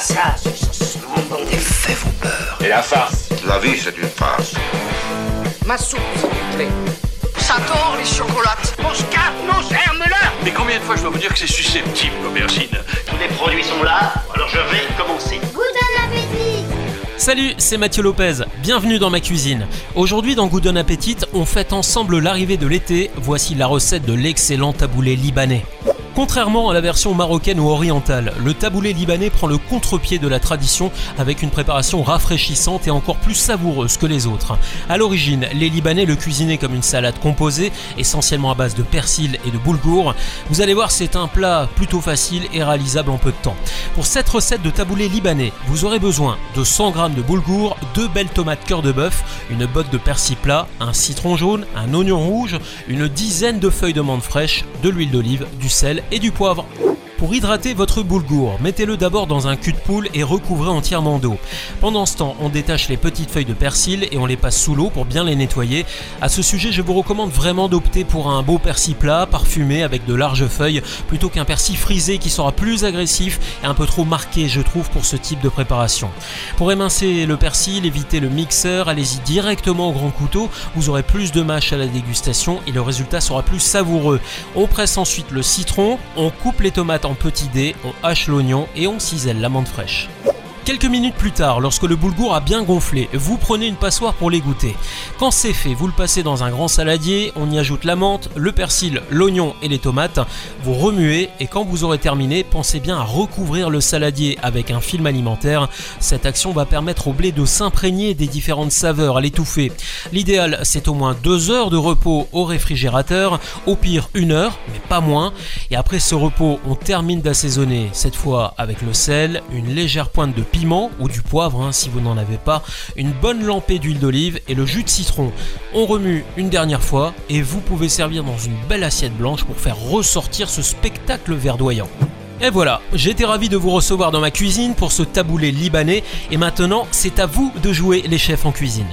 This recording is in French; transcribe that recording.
ça. Des faits vous peur. Et la farce La vie, c'est une farce. Ma soupe, s'il vous plaît. Ça tord les chocolates. Mon scarpe, nos germes-là Mais combien de fois je dois vous dire que c'est susceptible, l'aubergine Tous les produits sont là, alors je vais commencer. Salut, c'est Mathieu Lopez, bienvenue dans ma cuisine. Aujourd'hui dans Good Appetit, on fête ensemble l'arrivée de l'été, voici la recette de l'excellent taboulé libanais. Contrairement à la version marocaine ou orientale, le taboulé libanais prend le contre-pied de la tradition avec une préparation rafraîchissante et encore plus savoureuse que les autres. À l'origine, les Libanais le cuisinaient comme une salade composée, essentiellement à base de persil et de boulgour. Vous allez voir, c'est un plat plutôt facile et réalisable en peu de temps. Pour cette recette de taboulé libanais, vous aurez besoin de 100 g de boulgour, 2 belles tomates cœur de bœuf, une botte de persil plat, un citron jaune, un oignon rouge, une dizaine de feuilles de menthe fraîche, de l'huile d'olive, du sel et du poivre. Pour hydrater votre boulgour, mettez-le d'abord dans un cul de poule et recouvrez entièrement d'eau. Pendant ce temps, on détache les petites feuilles de persil et on les passe sous l'eau pour bien les nettoyer. À ce sujet, je vous recommande vraiment d'opter pour un beau persil plat, parfumé avec de larges feuilles, plutôt qu'un persil frisé qui sera plus agressif et un peu trop marqué, je trouve, pour ce type de préparation. Pour émincer le persil, évitez le mixeur, allez-y directement au grand couteau, vous aurez plus de mâche à la dégustation et le résultat sera plus savoureux. On presse ensuite le citron, on coupe les tomates en petits dés, on hache l'oignon et on cisèle l'amande fraîche. Quelques minutes plus tard, lorsque le boulgour a bien gonflé, vous prenez une passoire pour l'égoutter. Quand c'est fait, vous le passez dans un grand saladier, on y ajoute la menthe, le persil, l'oignon et les tomates, vous remuez et quand vous aurez terminé, pensez bien à recouvrir le saladier avec un film alimentaire. Cette action va permettre au blé de s'imprégner des différentes saveurs, à l'étouffer. L'idéal, c'est au moins 2 heures de repos au réfrigérateur, au pire une heure, mais pas moins. Et après ce repos, on termine d'assaisonner, cette fois avec le sel, une légère pointe de piment ou du poivre hein, si vous n'en avez pas, une bonne lampée d'huile d'olive et le jus de citron. On remue une dernière fois et vous pouvez servir dans une belle assiette blanche pour faire ressortir ce spectacle verdoyant. Et voilà, j'étais ravi de vous recevoir dans ma cuisine pour ce taboulé libanais et maintenant c'est à vous de jouer les chefs en cuisine.